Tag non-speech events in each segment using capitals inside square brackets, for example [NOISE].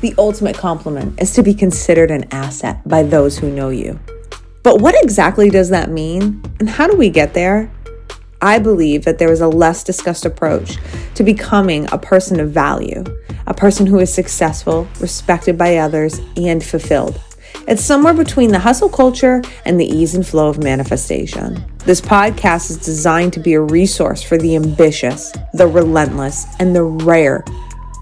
The ultimate compliment is to be considered an asset by those who know you. But what exactly does that mean? And how do we get there? I believe that there is a less discussed approach to becoming a person of value, a person who is successful, respected by others, and fulfilled. It's somewhere between the hustle culture and the ease and flow of manifestation. This podcast is designed to be a resource for the ambitious, the relentless, and the rare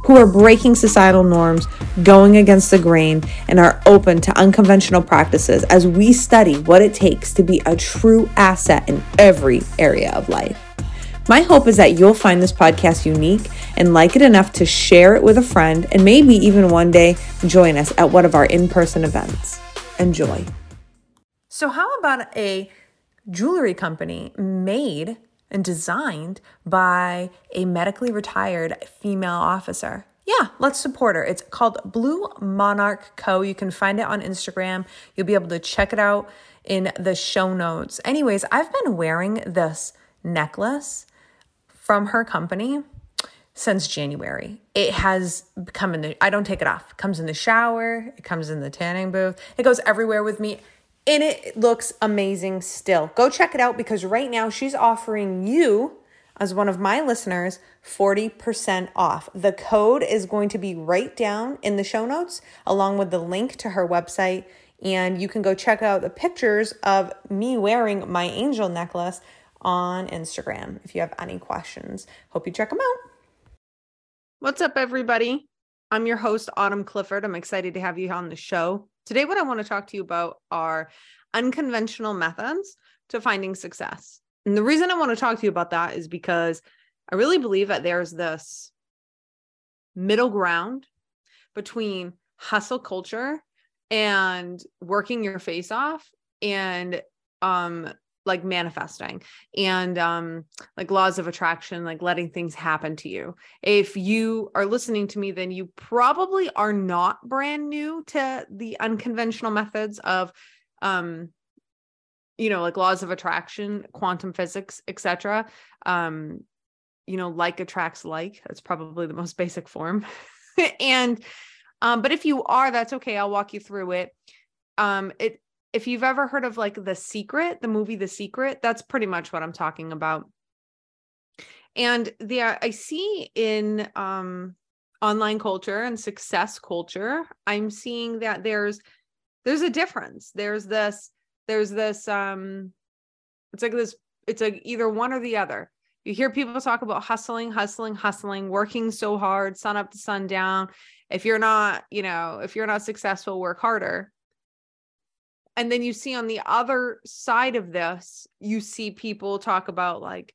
who are breaking societal norms, going against the grain, and are open to unconventional practices as we study what it takes to be a true asset in every area of life. My hope is that you'll find this podcast unique and like it enough to share it with a friend and maybe even one day join us at one of our in person events. Enjoy. So, how about a jewelry company made and designed by a medically retired female officer? Yeah, let's support her. It's called Blue Monarch Co. You can find it on Instagram. You'll be able to check it out in the show notes. Anyways, I've been wearing this necklace from her company since January. It has come in the I don't take it off. It comes in the shower, it comes in the tanning booth. It goes everywhere with me. And it looks amazing still. Go check it out because right now she's offering you as one of my listeners 40% off. The code is going to be right down in the show notes along with the link to her website and you can go check out the pictures of me wearing my angel necklace on Instagram if you have any questions. Hope you check them out. What's up, everybody? I'm your host, Autumn Clifford. I'm excited to have you on the show. Today, what I want to talk to you about are unconventional methods to finding success. And the reason I want to talk to you about that is because I really believe that there's this middle ground between hustle culture and working your face off and um like manifesting and um like laws of attraction like letting things happen to you. If you are listening to me then you probably are not brand new to the unconventional methods of um you know like laws of attraction quantum physics etc um you know like attracts like. That's probably the most basic form. [LAUGHS] And um but if you are that's okay. I'll walk you through it. Um it if you've ever heard of like The Secret, the movie The Secret, that's pretty much what I'm talking about. And the I see in um online culture and success culture, I'm seeing that there's there's a difference. There's this there's this um it's like this it's like either one or the other. You hear people talk about hustling, hustling, hustling, working so hard, sun up to sundown. If you're not, you know, if you're not successful, work harder and then you see on the other side of this you see people talk about like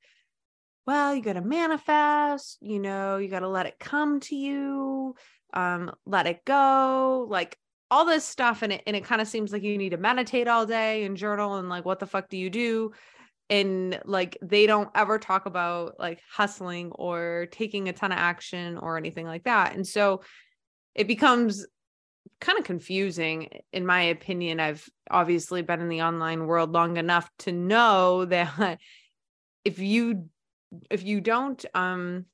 well you got to manifest you know you got to let it come to you um let it go like all this stuff and it and it kind of seems like you need to meditate all day and journal and like what the fuck do you do? And like they don't ever talk about like hustling or taking a ton of action or anything like that. And so it becomes kind of confusing in my opinion. I've obviously been in the online world long enough to know [LAUGHS] that if you if you don't um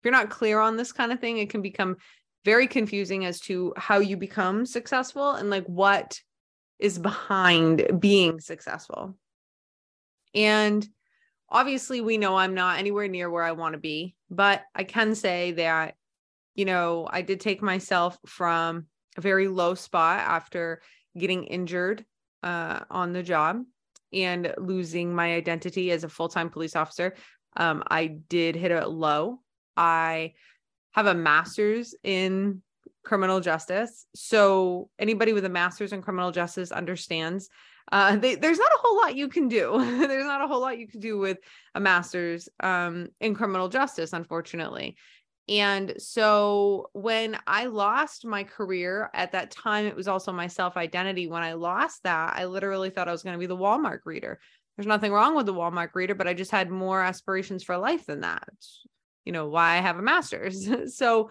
if you're not clear on this kind of thing it can become very confusing as to how you become successful and like what is behind being successful. And obviously we know i'm not anywhere near where i want to be but i can say that you know i did take myself from a very low spot after getting injured uh, on the job and losing my identity as a full-time police officer. Um, i did hit a low. I have a master's in criminal justice. So anybody with a master's in criminal justice understands uh, they, there's not a whole lot you can do. [LAUGHS] There's not a whole lot you can do with a master's um, in criminal justice unfortunately and so when I lost my career at that time, it was also my self identity. When I lost that, I literally thought I was going to be the Walmart reader. There's nothing wrong with the Walmart reader, but I just had more aspirations for life than that. You know, why I have a master's. [LAUGHS] so,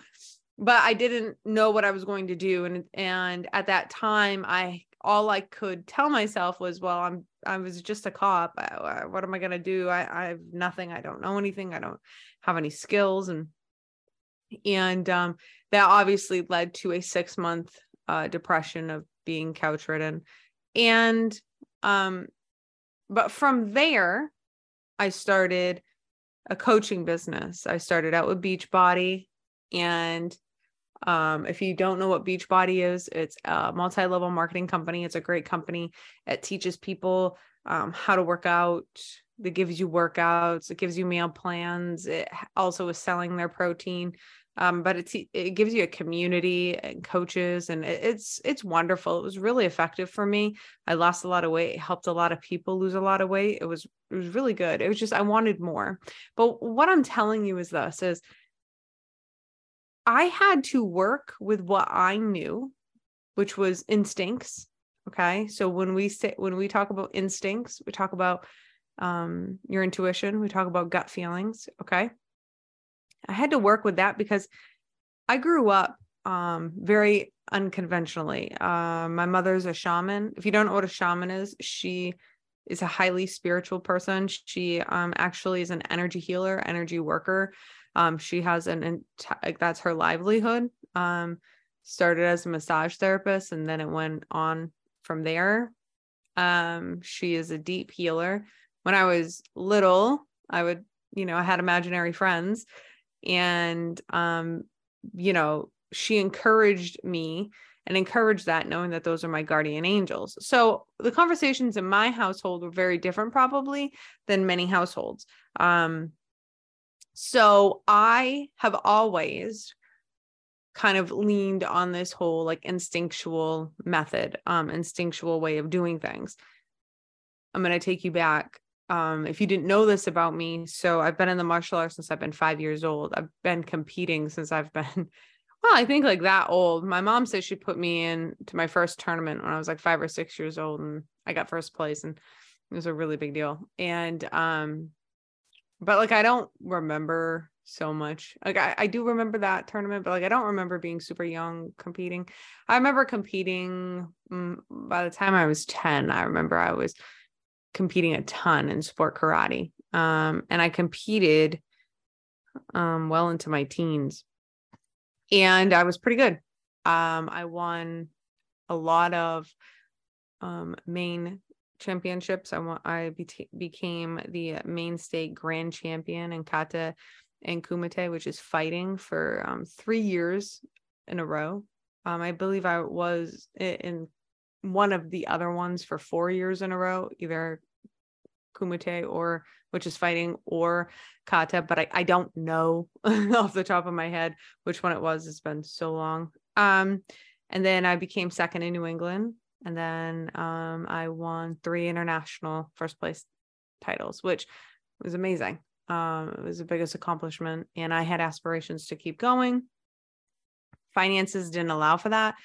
but I didn't know what I was going to do. And, and at that time, I, all I could tell myself was, well, I'm, I was just a cop. What am I going to do? I, I have nothing. I don't know anything. I don't have any skills. And, And um, that obviously led to a six month uh, depression of being couch ridden. And, um, but from there, I started a coaching business. I started out with Beachbody. And um, if you don't know what Beachbody is, it's a multi level marketing company. It's a great company. It teaches people um, how to work out. It gives you workouts. It gives you meal plans. It also is selling their protein um, but it's it gives you a community and coaches and it's it's wonderful. It was really effective for me. I lost a lot of weight it helped a lot of people lose a lot of weight. It was it was really good. It was just i wanted more. But what i'm telling you is this is i had to work with what i knew which was instincts okay? So when we say when we talk about instincts we talk about um your intuition we talk about gut feelings okay I had to work with that because I grew up um, very unconventionally. Uh, my mother's a shaman. If you don't know what a shaman is, she is a highly spiritual person. She um, actually is an energy healer, energy worker. Um, she has an that's her livelihood. Um, started as a massage therapist, and then it went on from there. Um, she is a deep healer. When I was little, I would, you know, I had imaginary friends and um you know she encouraged me and encouraged that knowing that those are my guardian angels. So the conversations in my household were very different probably than many households. Um so i have always kind of leaned on this whole like instinctual method um instinctual way of doing things. I'm going to take you back um, if you didn't know this about me, so I've been in the martial arts since I've been five years old. I've been competing since I've [LAUGHS] been, well, I think like that old. My mom says she put me in to my first tournament when I was like five or six years old, and I got first place, and it was a really big deal. And um, but like I don't remember so much. Like I, I do remember that tournament, but like I don't remember being super young competing. I remember competing um, by the time I was 10. I remember I was competing a ton in sport karate. Um, and I competed um, well into my teens. And I was pretty good. Um, I won a lot of um, Maine championships. I want I be- became the Maine state grand champion in kata and kumite, which is fighting for um, three years in a row. Um, I believe I was in one of the other ones for four years in a row, either kumite or which is fighting or kata, but I, I don't know [LAUGHS] off the top of my head which one it was. It's been so long. Um, and then I became second in New England. And then um, I won three international first place titles, which was amazing. Um, it was the biggest accomplishment. And I had aspirations to keep going. Finances didn't allow for that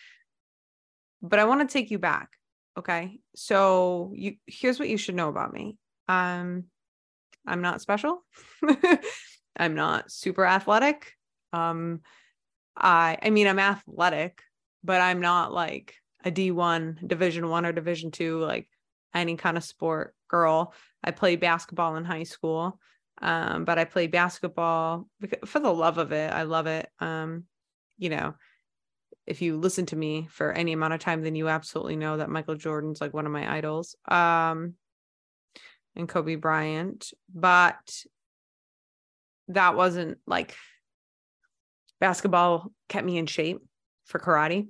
but I want to take you back. Okay. So you here's what you should know about me. Um I'm not special. [LAUGHS] I'm not super athletic. Um I I mean I'm athletic, but I'm not like a D1, division 1 or division 2 like any kind of sport girl. I played basketball in high school. Um but I played basketball for the love of it. I love it. Um you know, if you listen to me for any amount of time, then you absolutely know that Michael Jordan's like one of my idols. Um, and Kobe Bryant, but that wasn't like basketball kept me in shape for karate,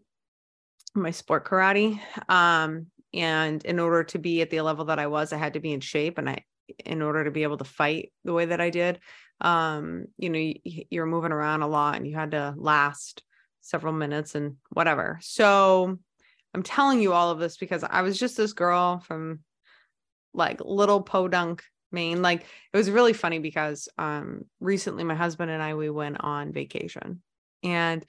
my sport karate. Um, and in order to be at the level that I was, I had to be in shape. And I, in order to be able to fight the way that I did, um, you know, you, you're moving around a lot and you had to last several minutes and whatever. So I'm telling you all of this because I was just this girl from like little podunk Maine. Like it was really funny because um recently my husband and I we went on vacation. And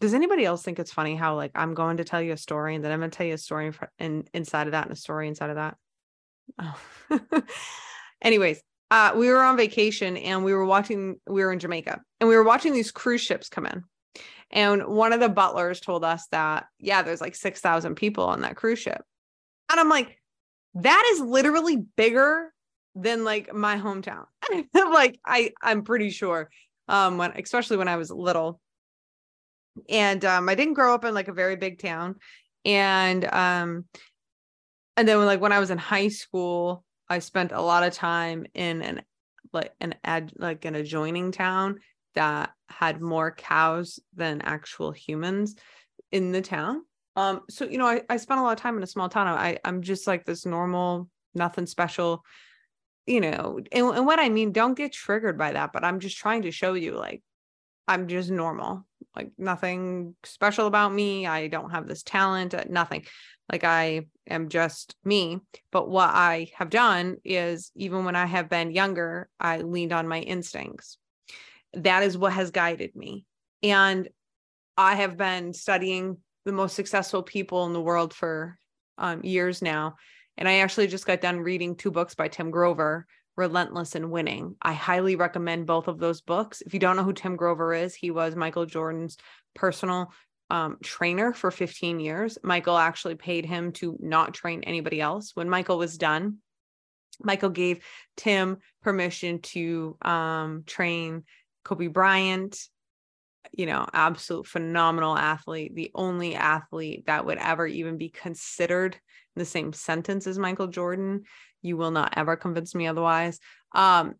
does anybody else think it's funny how like I'm going to tell you a story and then I'm going to tell you a story in, inside of that and a story inside of that? Oh. [LAUGHS] Anyways, uh, we were on vacation and we were watching, we were in Jamaica and we were watching these cruise ships come in. And one of the butlers told us that, yeah, there's like 6,000 people on that cruise ship. And I'm like, that is literally bigger than like my hometown. [LAUGHS] like I I'm pretty sure um, when especially when I was little. And um, I didn't grow up in like a very big town, and um, and then like when I was in high school, I spent a lot of time in an like an ad like an adjoining town that had more cows than actual humans in the town. Um, so you know, I, I spent a lot of time in a small town. I I'm just like this normal, nothing special, you know. And, and what I mean, don't get triggered by that. But I'm just trying to show you, like, I'm just normal, like nothing special about me. I don't have this talent, uh, nothing. Like I am just me. But what I have done is, even when I have been younger, I leaned on my instincts. That is what has guided me. And I have been studying the most successful people in the world for um, years now. And I actually just got done reading two books by Tim Grover, Relentless and Winning. I highly recommend both of those books. If you don't know who Tim Grover is, he was Michael Jordan's personal um, trainer for 15 years. Michael actually paid him to not train anybody else. When Michael was done, Michael gave Tim permission to um, train Kobe Bryant, you know, absolute phenomenal athlete, the only athlete that would ever even be considered in the same sentence as Michael Jordan. You will not ever convince me otherwise. Um,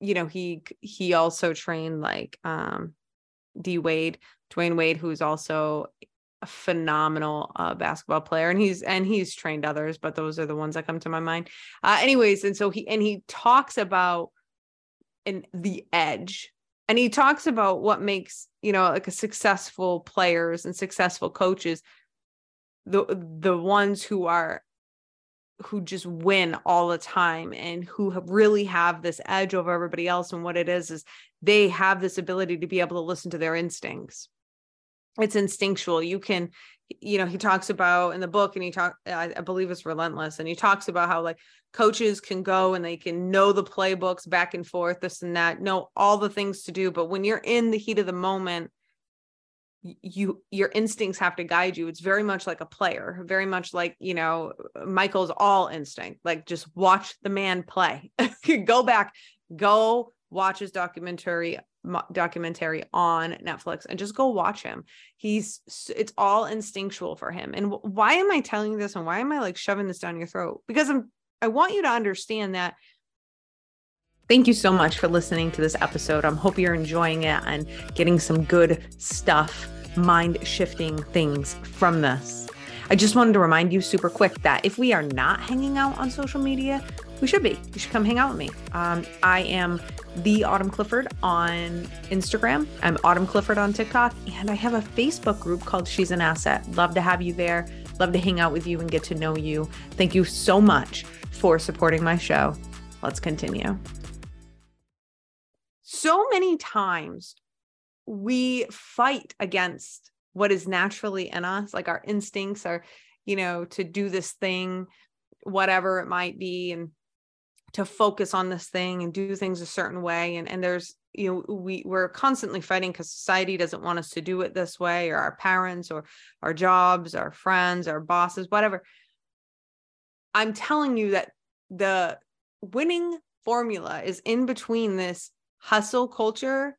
you know, he he also trained like um D Wade, Dwyane Wade, who's also a phenomenal uh, basketball player and he's and he's trained others but those are the ones that come to my mind uh, anyways and so he and he talks about in the edge and he talks about what makes you know like a successful players and successful coaches the the ones who are who just win all the time and who have really have this edge over everybody else. And what it is is they have this ability to be able to listen to their instincts it's instinctual. You can you know he talks about in the book and he talk I, I, believe it's relentless and he talks about how like coaches can go and they can know the playbooks back and forth this and that know all the things to do but when you're in the heat of the moment you your instincts have to guide you. It's very much like a player very much like you know michael's all instinct like just watch the man play. [LAUGHS] Go back go watch his documentary documentary on Netflix and just go watch him. He's it's all instinctual for him. And why am I telling you this and why am I like shoving this down your throat? Because I'm I want you to understand that Thank you so much for listening to this episode. I am hope you're enjoying it and getting some good stuff, mind shifting things from this. I just wanted to remind you super quick that if we are not hanging out on social media, we should be. You should come hang out with me. Um, I am the Autumn Clifford on Instagram. I'm Autumn Clifford on TikTok, and I have a Facebook group called She's an Asset. Love to have you there. Love to hang out with you and get to know you. Thank you so much for supporting my show. Let's continue. So many times we fight against what is naturally in us, like our instincts are, you know, to do this thing, whatever it might be. And to focus on this thing and do things a certain way and and there's you know we we're constantly fighting because society doesn't want us to do it this way or our parents or our jobs our friends our bosses whatever. I'm telling you that the winning formula is in between this hustle culture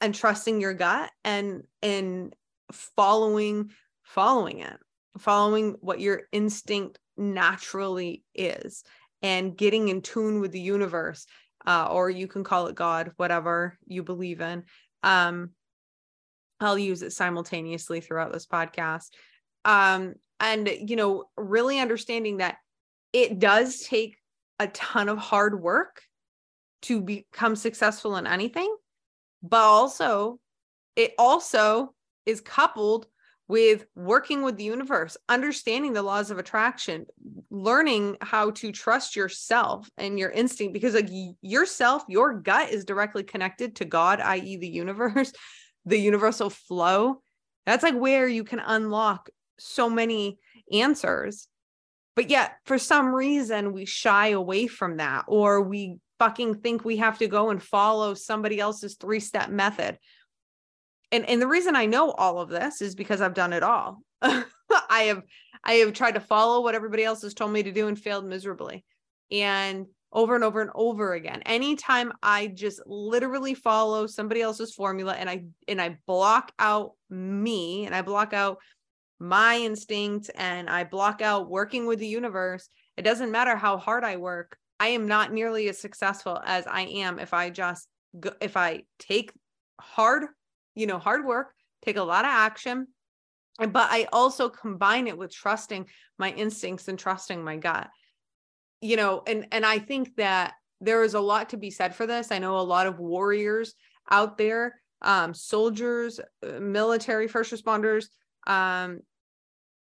and trusting your gut and and following following it following what your instinct naturally is and getting in tune with the universe uh, or you can call it god whatever you believe in. Um, i'll use it simultaneously throughout this podcast. Um, and you know really understanding that it does take a ton of hard work to become successful in anything but also it also is coupled with working with the universe, understanding the laws of attraction, learning how to trust yourself and your instinct because like yourself, your gut is directly connected to God, i.e. the universe, [LAUGHS] the universal flow. That's like where you can unlock so many answers. But yet, for some reason, we shy away from that, or we fucking think we have to go and follow somebody else's three step method and and the reason I know all of this is because I've done it all. [LAUGHS] I have I have tried to follow what everybody else has told me to do and failed miserably. And over and over and over again. Anytime I just literally follow somebody else's formula and I and I block out me and I block out my instincts and I block out working with the universe, it doesn't matter how hard I work. I am not nearly as successful as I am if I just go, if I take hard, you know, hard work, take a lot of action, but I also combine it with trusting my instincts and trusting my gut. You know and and i think that there is a lot to be said for this. I know a lot of warriors out there um soldiers uh, military first responders um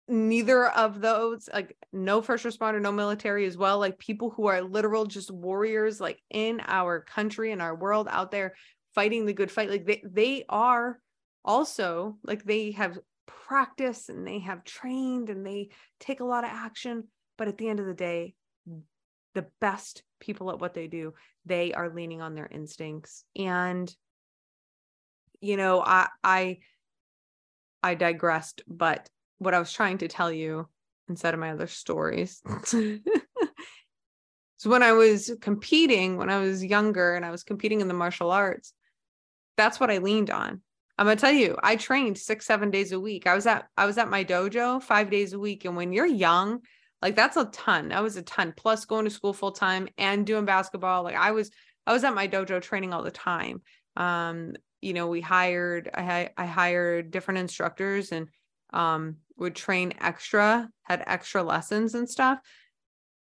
neither of those like no first responder no military as well like people who are literal just warriors like in our country and our world out there fighting the good fight like they they are also like they have practiced and they have trained and they take a lot of action but at the end of the day the best people at what they do they are leaning on their instincts. And you know i i i digressed but what i was trying to tell you instead of my other stories [LAUGHS] so when i was competing when i was younger and i was competing in the martial arts that's what i leaned on i'm to tell you i trained 6 7 days a week i was at i was at my dojo 5 days a week and when you're young like that's a ton. That was a ton. Plus going to school full time and doing basketball. Like I was, I was at my dojo training all the time. Um, you know, we hired, I I hired different instructors and um would train extra, had extra lessons and stuff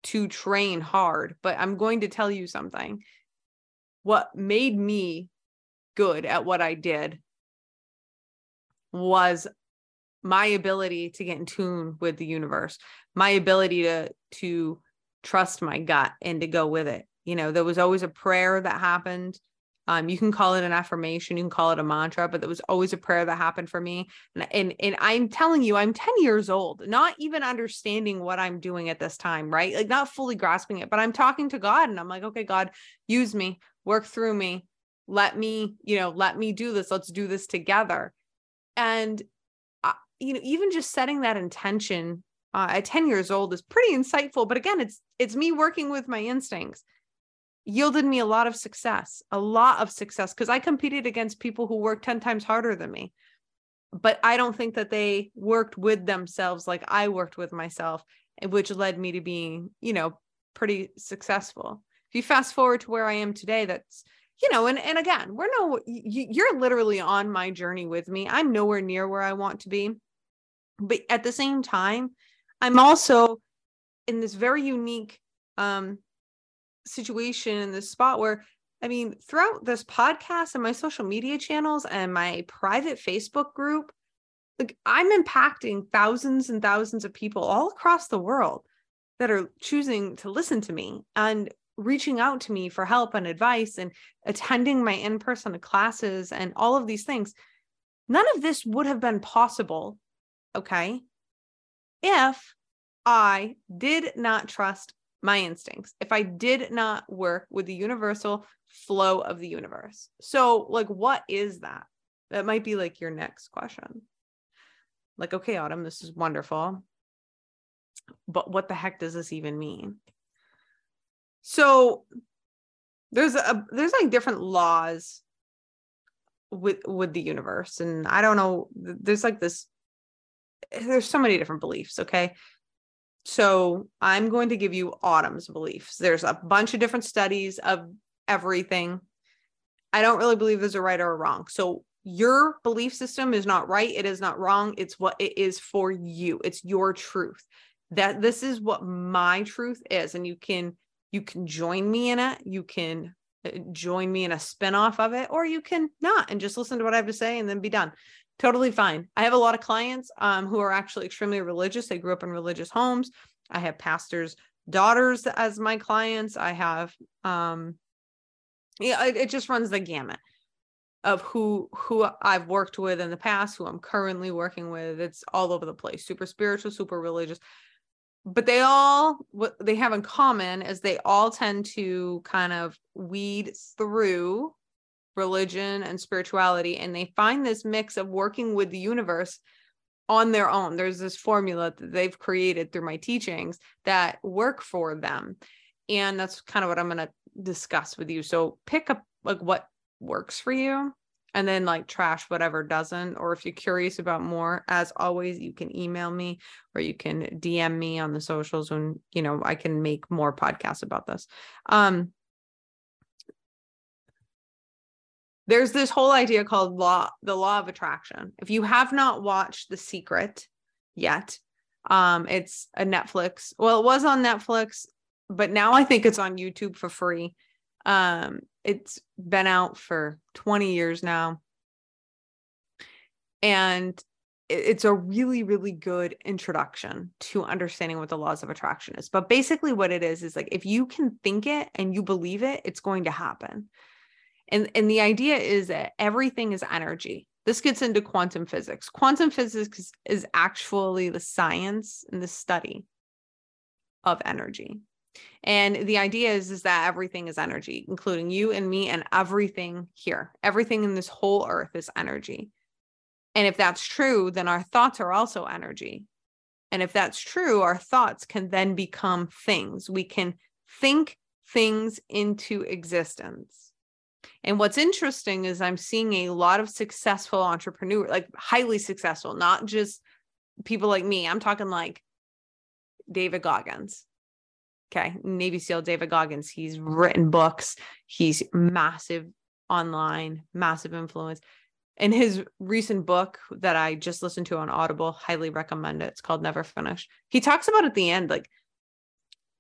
to train hard. But I'm going to tell you something. What made me good at what I did was my ability to get in tune with the universe my ability to to trust my gut and to go with it. You know there was always a prayer that happened. Um, you can call it an affirmation you can call it a mantra but there was always a prayer that happened for me. And, and and i'm telling you i'm 10 years old not even understanding what i'm doing at this time right? Like not fully grasping it but i'm talking to god and i'm like okay god use me work through me let me you know let me do this. Let's do this together. And you know even just setting that intention uh, at 10 years old is pretty insightful but again it's it's me working with my instincts yielded me a lot of success a lot of success because i competed against people who worked 10 times harder than me. But i don't think that they worked with themselves like i worked with myself which led me to being you know pretty successful. If you fast forward to where i am today that's you know and and again we're no you're literally on my journey with me. I'm nowhere near where i want to be. But at the same time i'm also in this very unique um situation in this spot where i mean throughout this podcast and my social media channels and my private facebook group like i'm impacting thousands and thousands of people all across the world that are choosing to listen to me. And reaching out to me for help and advice and attending my in-person classes and all of these things none of this would have been possible okay, if I did not trust my instincts, if I did not work with the universal flow of the universe. So, like, what is that? That might be like your next question. Like, okay, Autumn, this is wonderful. But what the heck does this even mean? So there's a there's like different laws with with the universe and i don't know there's like this there's so many different beliefs okay? So i'm going to give you autumn's beliefs. There's a bunch of different studies of everything. I don't really believe there's a right or a wrong. So your belief system is not right it is not wrong it's what it is for you it's your truth. That this is what my truth is and you can you can join me in it you can uh, join me in a spin-off of it or you can not and just listen to what i have to say and then be done totally fine. I have a lot of clients um, who are actually extremely religious. They grew up in religious homes. I have pastors' daughters as my clients. I have, um, yeah, it, it just runs the gamut of who who I've worked with in the past, who I'm currently working with. It's all over the place. Super spiritual, super religious. But they all what they have in common is they all tend to kind of weed through religion and spirituality and they find this mix of working with the universe on their own there's this formula that they've created through my teachings that work for them And that's kind of what I'm going to discuss with you. So pick up like what works for you and then like trash whatever doesn't. Or if you're curious about more, as always, you can email me or you can DM me on the socials when, you know, I can make more podcasts about this. Um, there's this whole idea called law, the law of attraction. If you have not watched The Secret yet, um, it's a Netflix. Well, it was on Netflix, but now I think it's on YouTube for free. Um, it's been out for 20 years now. And it's a really, really good introduction to understanding what the laws of attraction is. But basically, what it is is like if you can think it and you believe it, it's going to happen. And, and the idea is that everything is energy. This gets into quantum physics. Quantum physics is actually the science and the study of energy. And the idea is, is that everything is energy, including you and me and everything here. Everything in this whole earth is energy. And if that's true, then our thoughts are also energy. And if that's true, our thoughts can then become things. We can think things into existence. And what's interesting is I'm seeing a lot of successful entrepreneurs, like highly successful, not just people like me. I'm talking like David Goggins. Okay. Navy SEAL David Goggins. He's written books. He's massive online, massive influence. In his recent book that I just listened to on Audible, highly recommend it. It's called Never Finish. He talks about at the end, like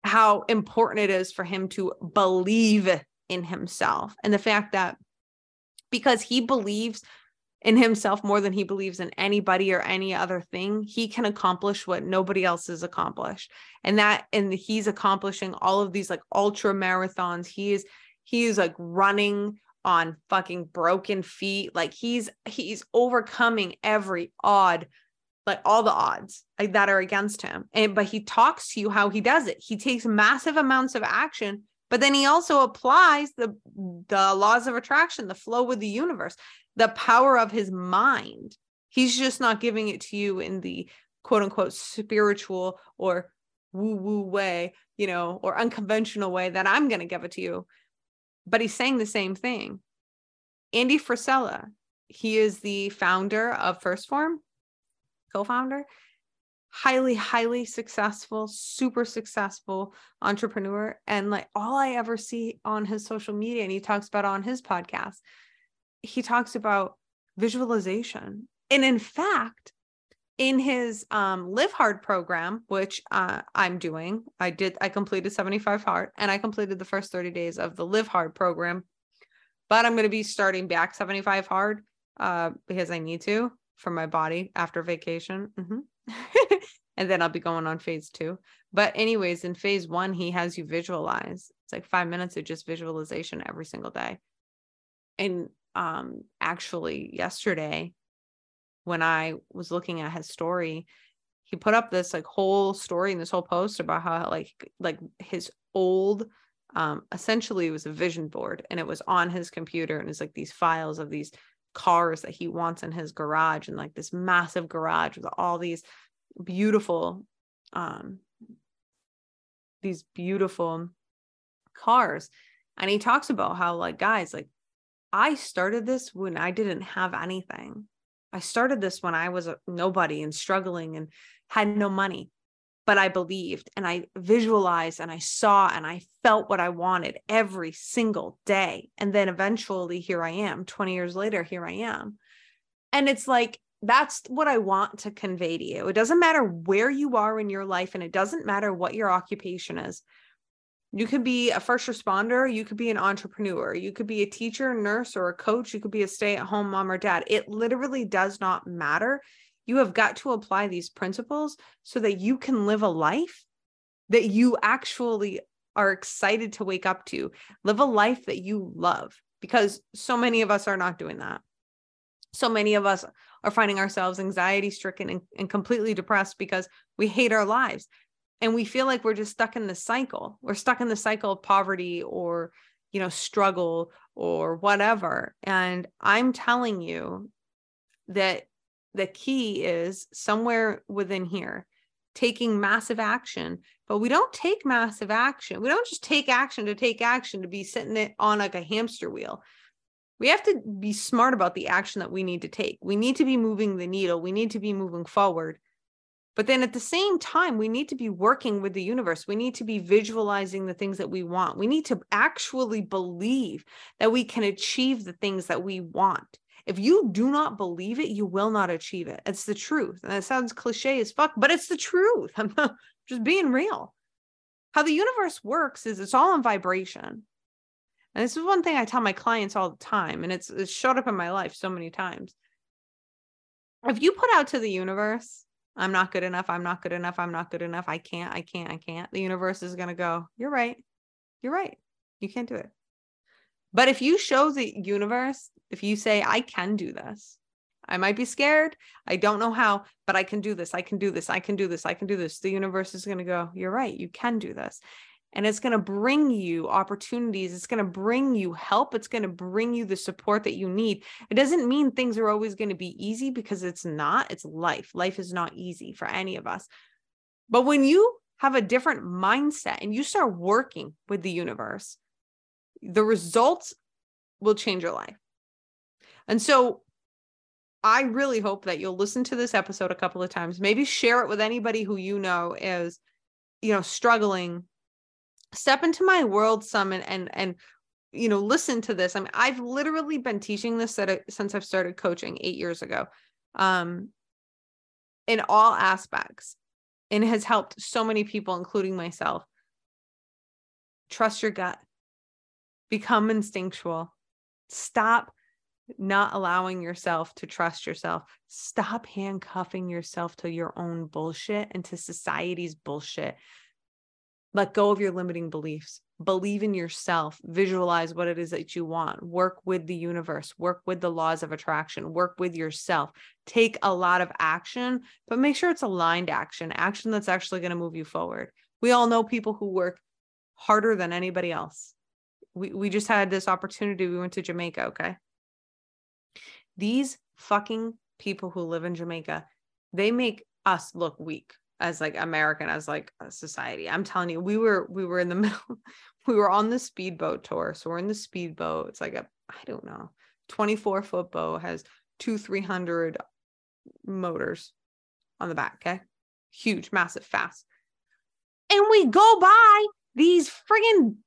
how important it is for him to believe in himself and the fact that because he believes in himself more than he believes in anybody or any other thing, he can accomplish what nobody else has accomplished. And that, and he's accomplishing all of these like ultra marathons. He is, he is like running on fucking broken feet. Like he's, he's overcoming every odd, like all the odds like, that are against him. And, but he talks to you how he does it. He takes massive amounts of action but then he also applies the the laws of attraction the flow with the universe the power of his mind. He's just not giving it to you in the quote unquote spiritual or woo woo way, you know, or unconventional way that I'm going to give it to you. But he's saying the same thing. Andy Frisella, he is the founder of 1st Form, co founder, highly, highly successful, super successful entrepreneur. And like all I ever see on his social media, and he talks about on his podcast, he talks about visualization. And in fact, in his um, live hard program, which uh, I'm doing, I did, I completed 75 hard and I completed the first 30 days of the live hard program. But I'm going to be starting back 75 hard uh, because I need to for my body after vacation. Mm-hmm. [LAUGHS] and then I'll be going on phase two. But, anyways, in phase one, he has you visualize. It's like five minutes of just visualization every single day. And um actually yesterday when I was looking at his story, he put up this like whole story and this whole post about how like like his old um essentially it was a vision board and it was on his computer and it's like these files of these cars that he wants in his garage and like this massive garage with all these beautiful um these beautiful cars. And he talks about how like guys like I started this when I didn't have anything. I started this when I was nobody and struggling and had no money. But I believed and I visualized and I saw and I felt what I wanted every single day. And then eventually, here I am, 20 years later, here I am. And it's like, that's what I want to convey to you. It doesn't matter where you are in your life and it doesn't matter what your occupation is. You could be a first responder, you could be an entrepreneur, you could be a teacher, nurse, or a coach, you could be a stay at home mom or dad. It literally does not matter. You have got to apply these principles so that you can live a life that you actually are excited to wake up to. Live a life that you love because so many of us are not doing that. So many of us are finding ourselves anxiety stricken and, and completely depressed because we hate our lives and we feel like we're just stuck in the cycle we're stuck in the cycle of poverty or you know struggle or whatever and i'm telling you that the key is somewhere within here taking massive action, but we don't take massive action. We don't just take action to take action to be sitting it on like a hamster wheel. We have to be smart about the action that we need to take. We need to be moving the needle. We need to be moving forward. But then at the same time, we need to be working with the universe. We need to be visualizing the things that we want. We need to actually believe that we can achieve the things that we want. If you do not believe it, you will not achieve it. It's the truth. And it sounds cliche as fuck, but it's the truth. [LAUGHS] I'm just being real. How the universe works is it's all in vibration. And this is one thing I tell my clients all the time, and it's, it's showed up in my life so many times. If you put out to the universe, I'm not good enough. I'm not good enough. I'm not good enough. I can't. I can't. I can't. The universe is going to go, You're right. You're right. You can't do it. But if you show the universe, if you say, I can do this, I might be scared. I don't know how, but I can do this. I can do this. I can do this. I can do this. The universe is going to go, You're right. You can do this and it's going to bring you opportunities it's going to bring you help it's going to bring you the support that you need. It doesn't mean things are always going to be easy because it's not it's life. Life is not easy for any of us. But when you have a different mindset and you start working with the universe the results will change your life. And so I really hope that you'll listen to this episode a couple of times. Maybe share it with anybody who you know is, you know, struggling step into my world summit and and you know listen to this. I mean i've literally been teaching this since i've started coaching eight years ago um in all aspects and has helped so many people including myself. Trust your gut. Become instinctual. Stop not allowing yourself to trust yourself. Stop handcuffing yourself to your own bullshit and to society's bullshit let go of your limiting beliefs. Believe in yourself. Visualize what it is that you want. Work with the universe. Work with the laws of attraction. Work with yourself. Take a lot of action, but make sure it's aligned action, action that's actually going to move you forward. We all know people who work harder than anybody else. We, we just had this opportunity. We went to Jamaica. Okay. These fucking people who live in Jamaica, they make us look weak as like American as like society. I'm telling you, we were we were in the [LAUGHS] middle, we were on the speedboat tour. So we're in the speedboat. It's like a I don't know, 24 foot boat has two 300 motors on the back. Okay, huge, massive, fast. And we go by these friggin'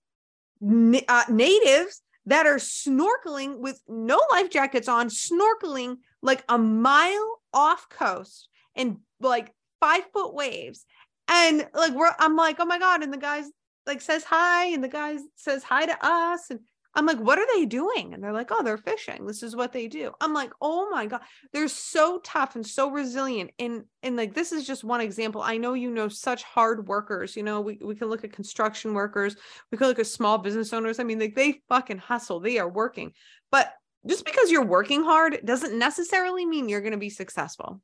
uh, natives that are snorkeling with no life jackets on, snorkeling like a mile off coast and like five foot waves. And like we're I'm like, oh my God. And the guys like says hi, and the guy says hi to us. And I'm like, what are they doing? And they're like, oh, they're fishing. This is what they do. I'm like, oh my God. They're so tough and so resilient. And and like this is just one example. I know you know such hard workers. You know, we, we can look at construction workers, we can look at small business owners. I mean, like they fucking hustle, they are working. But just because you're working hard doesn't necessarily mean you're going to be successful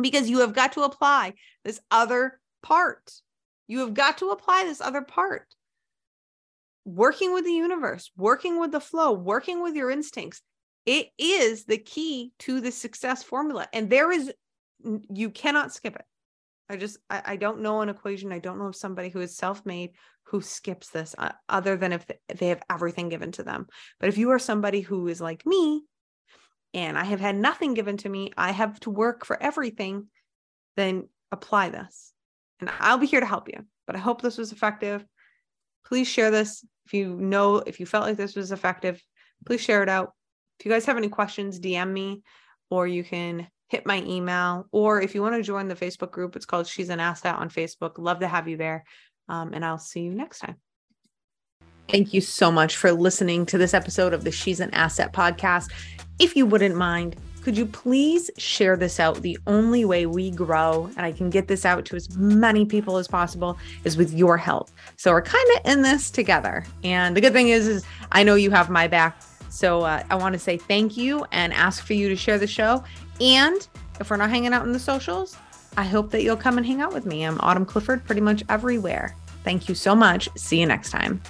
because you have got to apply this other part. You have got to apply this other part. Working with the universe, working with the flow, working with your instincts. It is the key to the success formula. And there is, you cannot skip it. I just, I, I don't know an equation. I don't know of somebody who is self made who skips this uh, other than if they have everything given to them. But if you are somebody who is like me, and I have had nothing given to me, I have to work for everything, then apply this. And I'll be here to help you. But I hope this was effective. Please share this. If you know, if you felt like this was effective, please share it out. If you guys have any questions, DM me or you can hit my email. Or if you want to join the Facebook group, it's called She's an Asset on Facebook. Love to have you there. Um, and I'll see you next time. Thank you so much for listening to this episode of the She's an Asset podcast. If you wouldn't mind, could you please share this out? The only way we grow and I can get this out to as many people as possible is with your help. So we're kind of in this together. And the good thing is, is I know you have my back. So uh, I want to say thank you and ask for you to share the show. And if we're not hanging out in the socials, I hope that you'll come and hang out with me. I'm Autumn Clifford pretty much everywhere. Thank you so much. See you next time.